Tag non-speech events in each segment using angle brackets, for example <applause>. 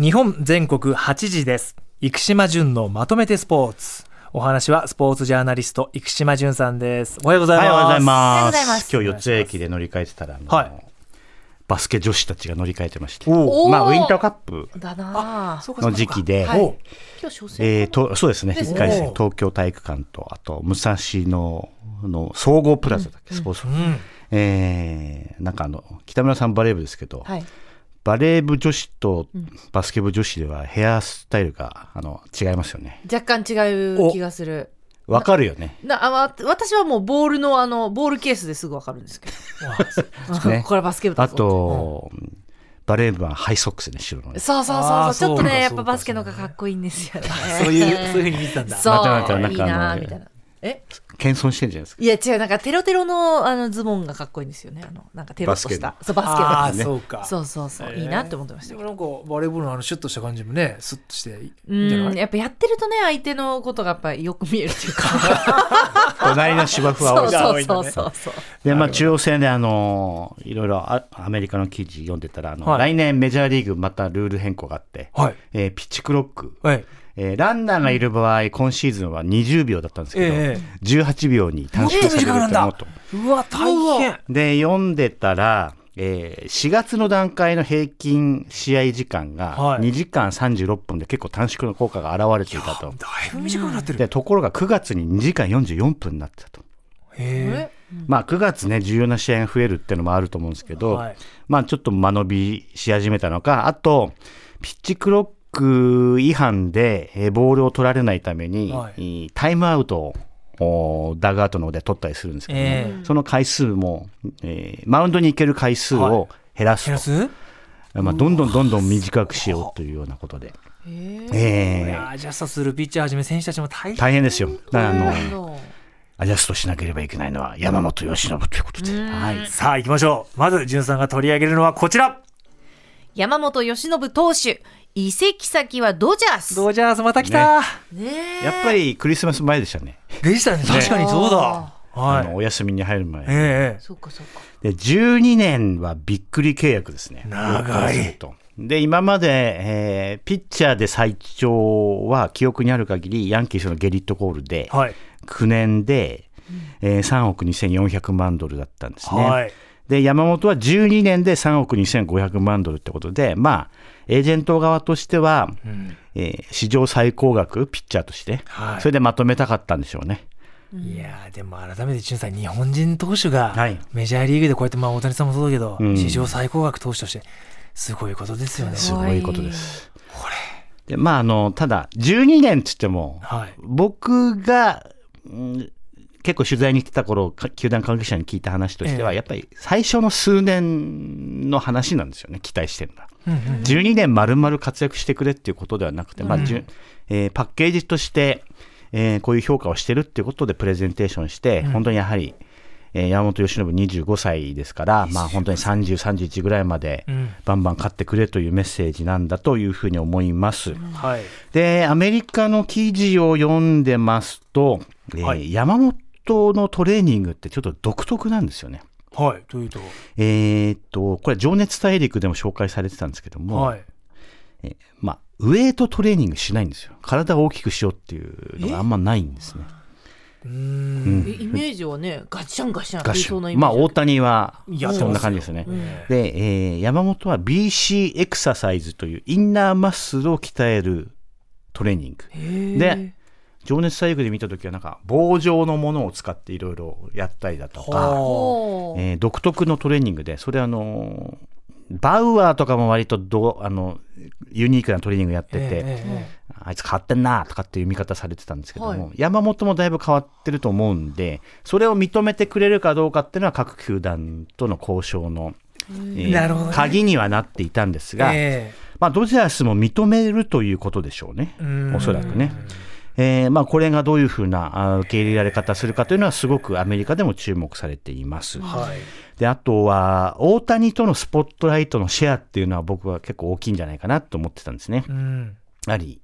日本全国8時です。生島淳のまとめてスポーツ。お話はスポーツジャーナリスト生島淳さんです。おはようございます、はい、おはようございます。す。今日四つ駅で乗り換えてたら、あのはい。バスケ女子たちが乗り換えてまして、おおまあウィンターカップだなあ。そうかの時期で、はい。お今日小生えーとそうですね。ですね。一回戦。お東京体育館とあと武蔵野の総合プラザだっけ、スポーツ、うん。えーなんかあの北村さんバレー部ですけど、はいバレー部女子とバスケ部女子ではヘアスタイルがあの違いますよね。若干違う気がする。わかるよね。なあわ私はもうボールのあのボールケースですぐわかるんですけど、<laughs> ね。これはバスケ部だあぞと、バレー部はハイソックスね白の。ね。そうそうそう。そうちょっとそうかねやっぱそうかバスケの方がかっこいいんですよね。そういうそういうふうに見てたんだ。そうまたなんかなんかいいなみたいなえ？謙遜してるじゃないですか？いや違うなんかテロテロのあのズボンがかっこいいんですよね。あのなんかテロっとした。そうバスケああのね。そうか。そうそうそう、いいなって思ってましたでもなんかバレーボールのあのシュッとした感じもねスッとしてうん。やっぱやってるとね相手のことがやっぱりよく見えるっていうか。<laughs> 隣の芝生はそう多い。そうそうそうそう。で、まあ、中央戦で、あのいろいろあアメリカの記事読んでたら、あのはい。来年メジャーリーグまたルール変更があって、はい。えーピッチクロック、はいえーランナーがいる場合、今シーズンは20秒だったんですけど、え18秒に短縮されると思うと。うわ大変。で、読んでたら、えー4月の段階の平均試合時間がはい。2時間36分で結構短縮の効果が現れていたと。だいぶ短くなってる。で、ところが9月に2時間44分になってたと。へえ。まあ9月ね、重要な試合が増えるっていうのもあると思うんですけど、はい。まあちょっと間延びし始めたのか、あと、ピッチクロック違反でえーボールを取られないために、はい。いいタイムアウトをおダグアウトの方で取ったりするんですけども、えその回数も、えーマウンドに行ける回数を減らすと、減らす？まあ、どんどんどんどん短くしようというようなことで、えーアジャストするピッチャーはじめ選手たちも大変大変ですよ。だからあの、アジャストしなければいけないのは山本由伸ということで、はい。さあ行きましょう。まず潤さんが取り上げるのはこちら。山本由伸投手移籍先はドジャース。ドジャースまた来た、ねえ。やっぱりクリスマス前でしたね。でしたね。確かにそうだ。あはい。のお休みに入る前。ええ。そうかそうか。で、12年はびっくり契約ですね。長い。で、今まで、えーピッチャーで最長は記憶にある限り、ヤンキースのゲリット・コールで、はい。9年で、えー3億2400万ドルだったんですね。はいで、山本は12年で3億2500万ドルってことで、まあ、エージェント側としては、うん。えー史上最高額、ピッチャーとして、はい。それでまとめたかったんでしょうね。いやーでも改めて潤さん日本人投手がはい。メジャーリーグでこうやってまあ大谷さんもそうだけど、うん。史上最高額投手としてすごいことですよね。すごいことです。でまあ、あの、ただ、12年っつっても、はい。僕が、うん結構取材に行ってた頃、か球団関係者に聞いた話としては、ええ。やっぱり最初の数年の話なんですよね、期待してるのは。うんうん12年丸々活躍してくれっていうことではなくて、まあじゅえーパッケージとして、えーこういう評価をしてるっていうことでプレゼンテーションして、本当にやはり、えー山本由伸25歳ですから、まあ、本当に30、31ぐらいまでうん。バンバン勝ってくれというメッセージなんだというふうに思います。はい。で、アメリカの記事を読んでますと、えーはい。山本のトレーニングってちょっと独特なんですよね。はいというとえーっと、これ、情熱大陸でも紹介されてたんですけども、はいえーまあ、ウエイトトレーニングしないんですよ。体を大きくしようっていうのがあんまないんですね。うーんえイメージはねガチャンガチャン合振りそうな唱。まあ、イメージ大谷はいやそんな感じですね。うんで、えー山本は BC エクササイズというインナーマッスルを鍛えるトレーニング。で情熱大陸で見た時はなんか棒状のものを使っていろいろやったりだとか、えー独特のトレーニングでそれあのバウアーとかも割とどうあのユニークなトレーニングやってて、ええあいつ変わってんなとかっていう見方されてたんですけども、はい。山本もだいぶ変わってると思うんでそれを認めてくれるかどうかっていうのは各球団との交渉の、えーなるほどね。鍵にはなっていたんですが、えまあ、ドジャースも認めるということでしょうね。おそらくね。えーまあ、これがどういうふうなあ受け入れられ方するかというのはすごくアメリカでも注目されています。はいであとは大谷とのスポットライトのシェアっていうのは僕は結構大きいんじゃないかなと思ってたんですね。うんやはり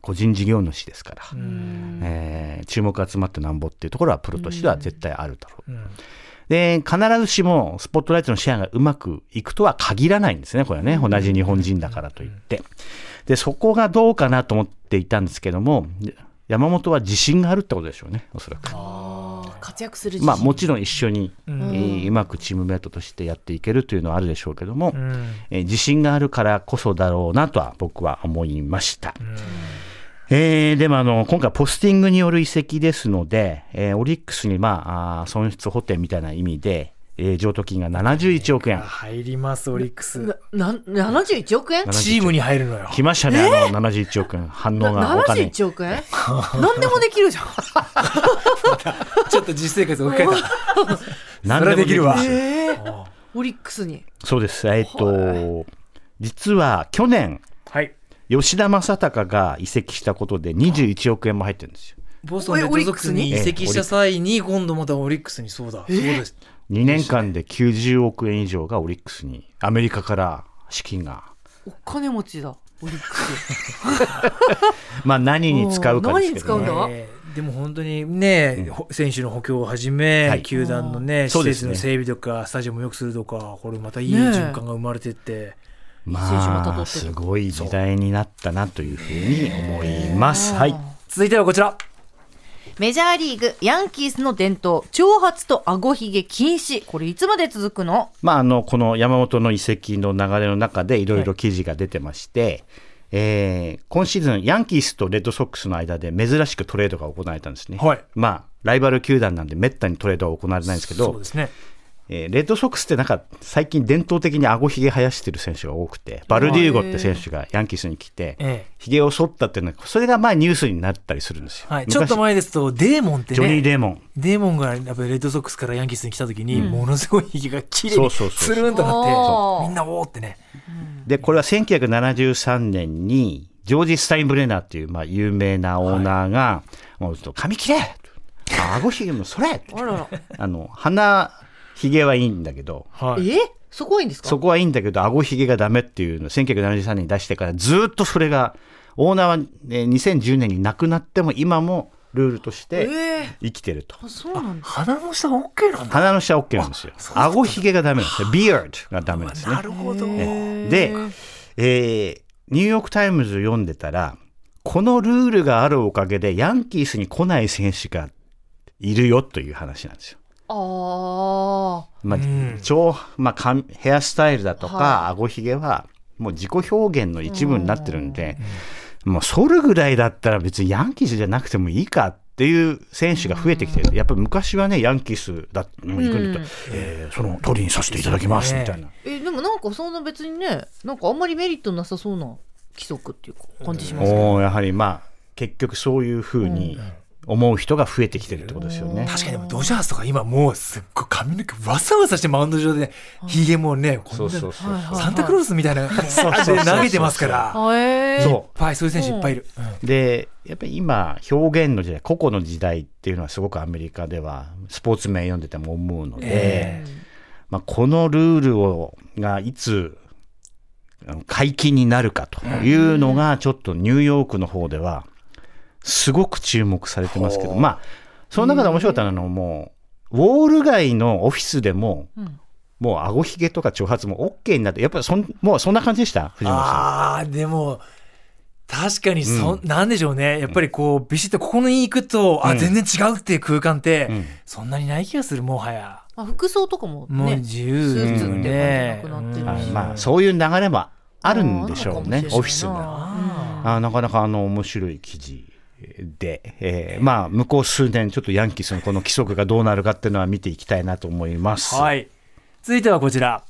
個人事業主ですから、うんえー注目が集まってなんぼっていうところはプロとしては絶対あるだろう。うんで、必ずしもスポットライトのシェアがうまくいくとは限らないんですね、これはね。同じ日本人だからといって。で、そこがどうかなと思っていたんですけども、山本は自信があるってことでしょうね、おそらく。活躍するまあもちろん一緒に、うんえーうまくチームメイトとしてやっていけるというのはあるでしょうけども、うんえー自信があるからこそだろうなとは僕は思いました。えーでもあの今回ポスティングによる移籍ですので、えーオリックスに、まあ、損失補填みたいな意味で、えー譲渡金が71億円。入りますオリックス。なな71億円？なチームに入るのよ。来ましたね、あの71億円。反応がなお金。71億円？<laughs> 何でもできるじゃん。<laughs> ちょっと実生活置き換えた。<laughs> 何でもできるわ。えー？オリックスに。そうです。えっ、と、実は去年、はい吉田正尚が移籍したことで21億円も入ってるんですよ。ボストンレッドソックスに移籍した際に今度またオリックスにそうだ。そうです2年間で90億円以上がオリックスに、アメリカから資金が。お金持ちだオリックス <laughs> まあ何に使うかですけど、ね。何に使うんだ？えーでも本当にね、ほ選手の補強をはじめ、はい。球団のね、施設の整備とか、スタジアムを良くするとか、これまたいい循環が生まれてって、選手まあ、すごい時代になったなというふうに思います。はい。続いてはこちら。メジャーリーグヤンキースの伝統長髪と顎ひげ禁止これいつまで続くの？まあ、あの、この山本の移籍の流れの中でいろいろ記事が出てまして、えー今シーズン、ヤンキースとレッドソックスの間で珍しくトレードが行われたんですね。はいまあ、ライバル球団なんでめったにトレードは行われないんですけどそうで、すね。えーレッドソックスってなんか最近伝統的に顎ひげ生やしてる選手が多くて、バルディーゴって選手がヤンキースに来て、えひげを剃ったっていうのは、それがまあニュースになったりするんですよ。えはい、昔ちょっと前ですと、デーモンってジョニー・ね、デーモン。デーモンがやっぱりレッドソックスからヤンキースに来た時に、うん。ものすごいひげが綺麗にそうそうそうつるんとなそって、う。みんなおーってね。で、これは1973年に、ジョージ・スタインブレナーっていう、まあ、有名なオーナーが、もうちょっと髪切れあ顎ひげもそれあの、鼻ひげはいいんだけど、はい。え？そこはいいんですか？そこはいいんだけど、顎ひげがダメっていうのを1973年に出してから、ずっとそれが、オーナーは、えー2010年に亡くなっても、今もルールとしえてえ生きてると。あそうなんだ鼻の下 OK なんだ。鼻の下は OK なんですよ。顎ひげがダメなんですよ。ビアードがダメなんですねな。るほど。で、えーニューヨーク・タイムズ読んでたら、このルールがあるおかげで、ヤンキースに来ない選手がいるよという話なんですよ。あまあうん。超まあ、髪ヘアスタイルだとか、は顎ひげは、もう自己表現の一部になってるんで、もう剃るぐらいだったら別にヤンキースじゃなくてもいいかっていう選手が増えてきてる。やっぱり昔はね、ヤンキースだもう行くんだったら、えーその通りにさせていただきますみたいな。あえでもなんかそんな別にねなんかあんまりメリットなさそうな規則っていうか感じしますけど。おーやはりまあ結局そういうふうに思う人が増えてきてるってことですよね。確かにでもドジャースとか今もうすっごい髪の毛わさわさしてマウンド上でひげもねこんなサンタクロースみたいな感じで投げてますから。いっぱいそういう選手いっぱいいる、でやっぱり今表現の時代個々の時代っていうのはすごくアメリカではスポーツ名読んでても思うので、えまあ、このルールをがいつ解禁になるかというのがちょっとニューヨークの方ではすごく注目されてますけど、まあその中で面白かったのはもうウォール街のオフィスでも、うん。もう顎ひげとか長髪も OK になってやっぱりそんもうそんな感じでした？藤本さん。ああでも確かにそ、なんでしょうね。やっぱりこうビシッとここに行くと、あうん。全然違うっていう空間って、うん。そんなにない気がするもはや。まあ、服装とかももうね自由スーツってね感じなくなってるし。はい。まあ、そういう流れもあるんでしょうねオフィスに。あなかなかあの面白い記事で、えーまあ、向こう数年、ちょっとヤンキースのこの規則がどうなるかっていうのは見ていきたいなと思います。はい。続いてはこちら。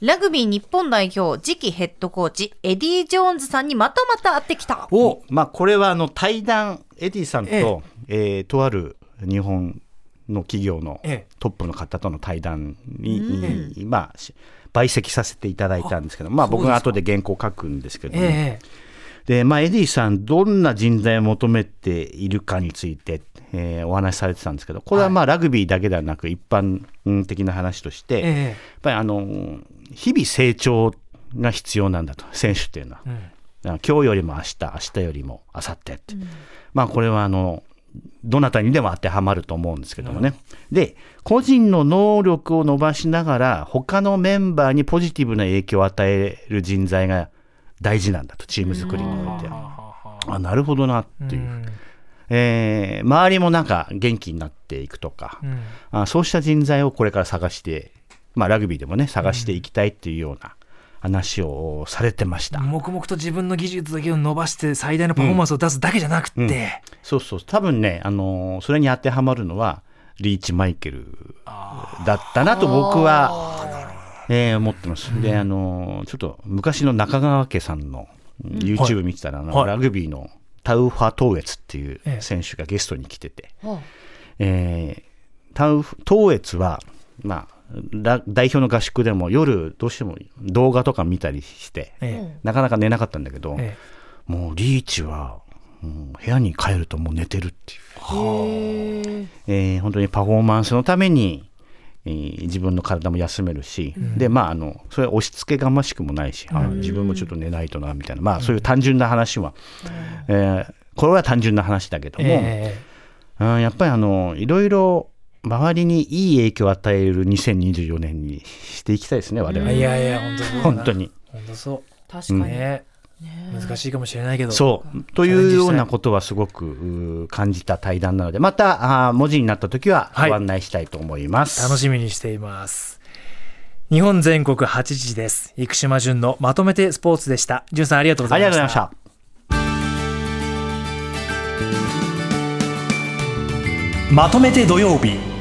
ラグビー日本代表次期ヘッドコーチエディ・ジョーンズさんにまたまた会ってきた。おまあ、これはあの対談、エディさんと、ええ。ーとある日本の企業のええ。トップの方との対談に、まあ、し陪席させていただいたんですけど、まあ、僕が後で原稿書くんですけども、ええで、まあ、エディさん、どんな人材を求めているかについて、えーお話しされてたんですけど、これはまあラグビーだけではなく、一般的な話として、やっえぱりあの日々成長が必要なんだと、選手っていうのは。えうん今日よりも明日、明日よりも明後日って。まあ、これはあのどなたにでも当てはまると思うんですけどもね。で、個人の能力を伸ばしながら、他のメンバーにポジティブな影響を与える人材が大事なんだと、チーム作りにおいて。は。あ、なるほどなっていう。うん。えー周りもなんか元気になっていくとか、うん。あそうした人材をこれから探して、まあ、ラグビーでもね、探していきたいっていうような話をされてました。黙々と自分の技術だけを伸ばして最大のパフォーマンスを出すだけじゃなくて、そうそう、多分ね、あのーそれに当てはまるのは、リーチマイケルだったなと僕は、えー思ってます。で、あのーちょっと昔の中川家さんの YouTube 見てたら、はい。ラグビーのタウファ・トーエツっていうええ。選手がゲストに来てて、はえータウフトーエツは、まあ、ら代表の合宿でも夜どうしても動画とか見たりして、えなかなか寝なかったんだけど、ええ。もうリーチは、もう部屋に帰るともう寝てるっていう。えー本当にパフォーマンスのために、えー自分の体も休めるし、でまああのそれは押し付けがましくもないし、あ自分もちょっと寝ないとなみたいな。まあそういう単純な話は、えーこれは単純な話だけども、えうんやっぱりあのいろいろ周りにいい影響を与える2024年にしていきたいですね我々、えいやいや本当そうだな。本当に。本当そう。確かに、ね難しいかもしれないけど。そう。というようなことはすごく感じた対談なのでまたあー文字になった時ははい。ご案内したいと思います、楽しみにしています。日本全国8時です。生島淳のまとめてスポーツでした。淳さんありがとうござありいましがとうございましたた。まとめて土曜日